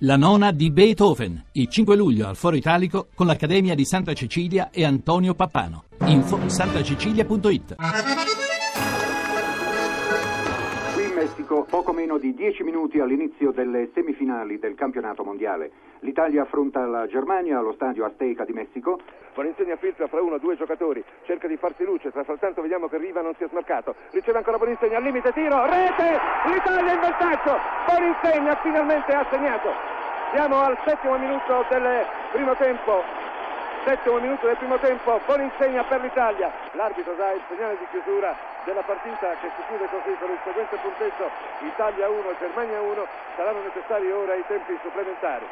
La nona di Beethoven, il 5 luglio al Foro Italico con l'Accademia di Santa Cecilia e Antonio Pappano. Info santacecilia.it Qui in Messico, poco meno di 10 minuti all'inizio delle semifinali del campionato mondiale. L'Italia affronta la Germania allo stadio Azteca di Messico. Boninsegna filtra fra uno o due giocatori, cerca di farsi luce, tra frattanto vediamo che Riva non si è smarcato, riceve ancora Boninsegna al limite, tiro, rete, l'Italia in vantaggio, Boninsegna finalmente ha segnato. Siamo al settimo minuto del primo tempo, settimo minuto del primo tempo, Boninsegna per l'Italia. L'arbitro dà il segnale di chiusura della partita che si chiude così con il seguente punteggio Italia 1, Germania 1, saranno necessari ora i tempi supplementari.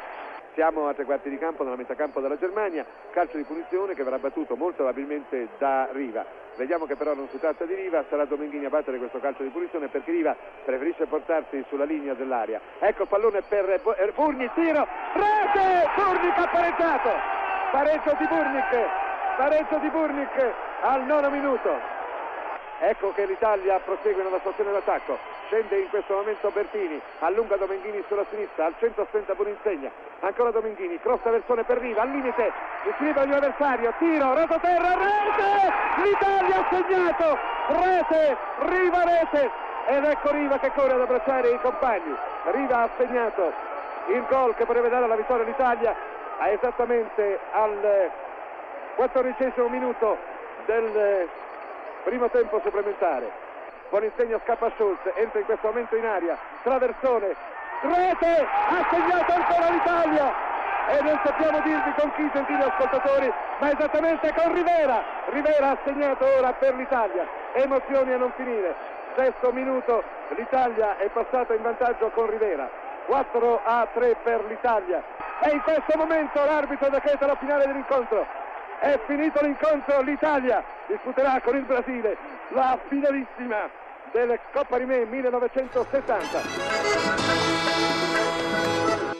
Siamo a tre quarti di campo nella metà campo della Germania, calcio di punizione che verrà battuto molto probabilmente da Riva. Vediamo che però non si tratta di Riva, sarà Domenghini a battere questo calcio di punizione perché Riva preferisce portarsi sulla linea dell'aria. Ecco il pallone per Burni, tiro, rete! Burnic ha pareggiato! Pareggio di Burnic, pareggio di Burnic al nono minuto. Ecco che l'Italia prosegue nella stazione d'attacco. Scende in questo momento Bertini, allunga Domenghini sulla sinistra, al centro stenta Boninsegna. Ancora Domenghini, cross versione per Riva, al limite, scrive il mio avversario, tiro, rototerra, rete! L'Italia ha segnato! Rete, Riva rete! Ed ecco Riva che corre ad abbracciare i compagni. Riva ha segnato il gol che potrebbe dare la vittoria all'Italia esattamente al quattordicesimo minuto del primo tempo supplementare. Buon insegno scappa Schulz, entra in questo momento in aria, traversone, rete, ha segnato ancora l'Italia e non sappiamo dirvi con chi gentili ascoltatori, ma esattamente con Rivera. Rivera ha segnato ora per l'Italia, emozioni a non finire. Sesto minuto, l'Italia è passata in vantaggio con Rivera. 4 a 3 per l'Italia. E in questo momento l'arbitro decreta la finale dell'incontro. È finito l'incontro, l'Italia disputerà con il Brasile la finalissima del Coppa Rimè 1970.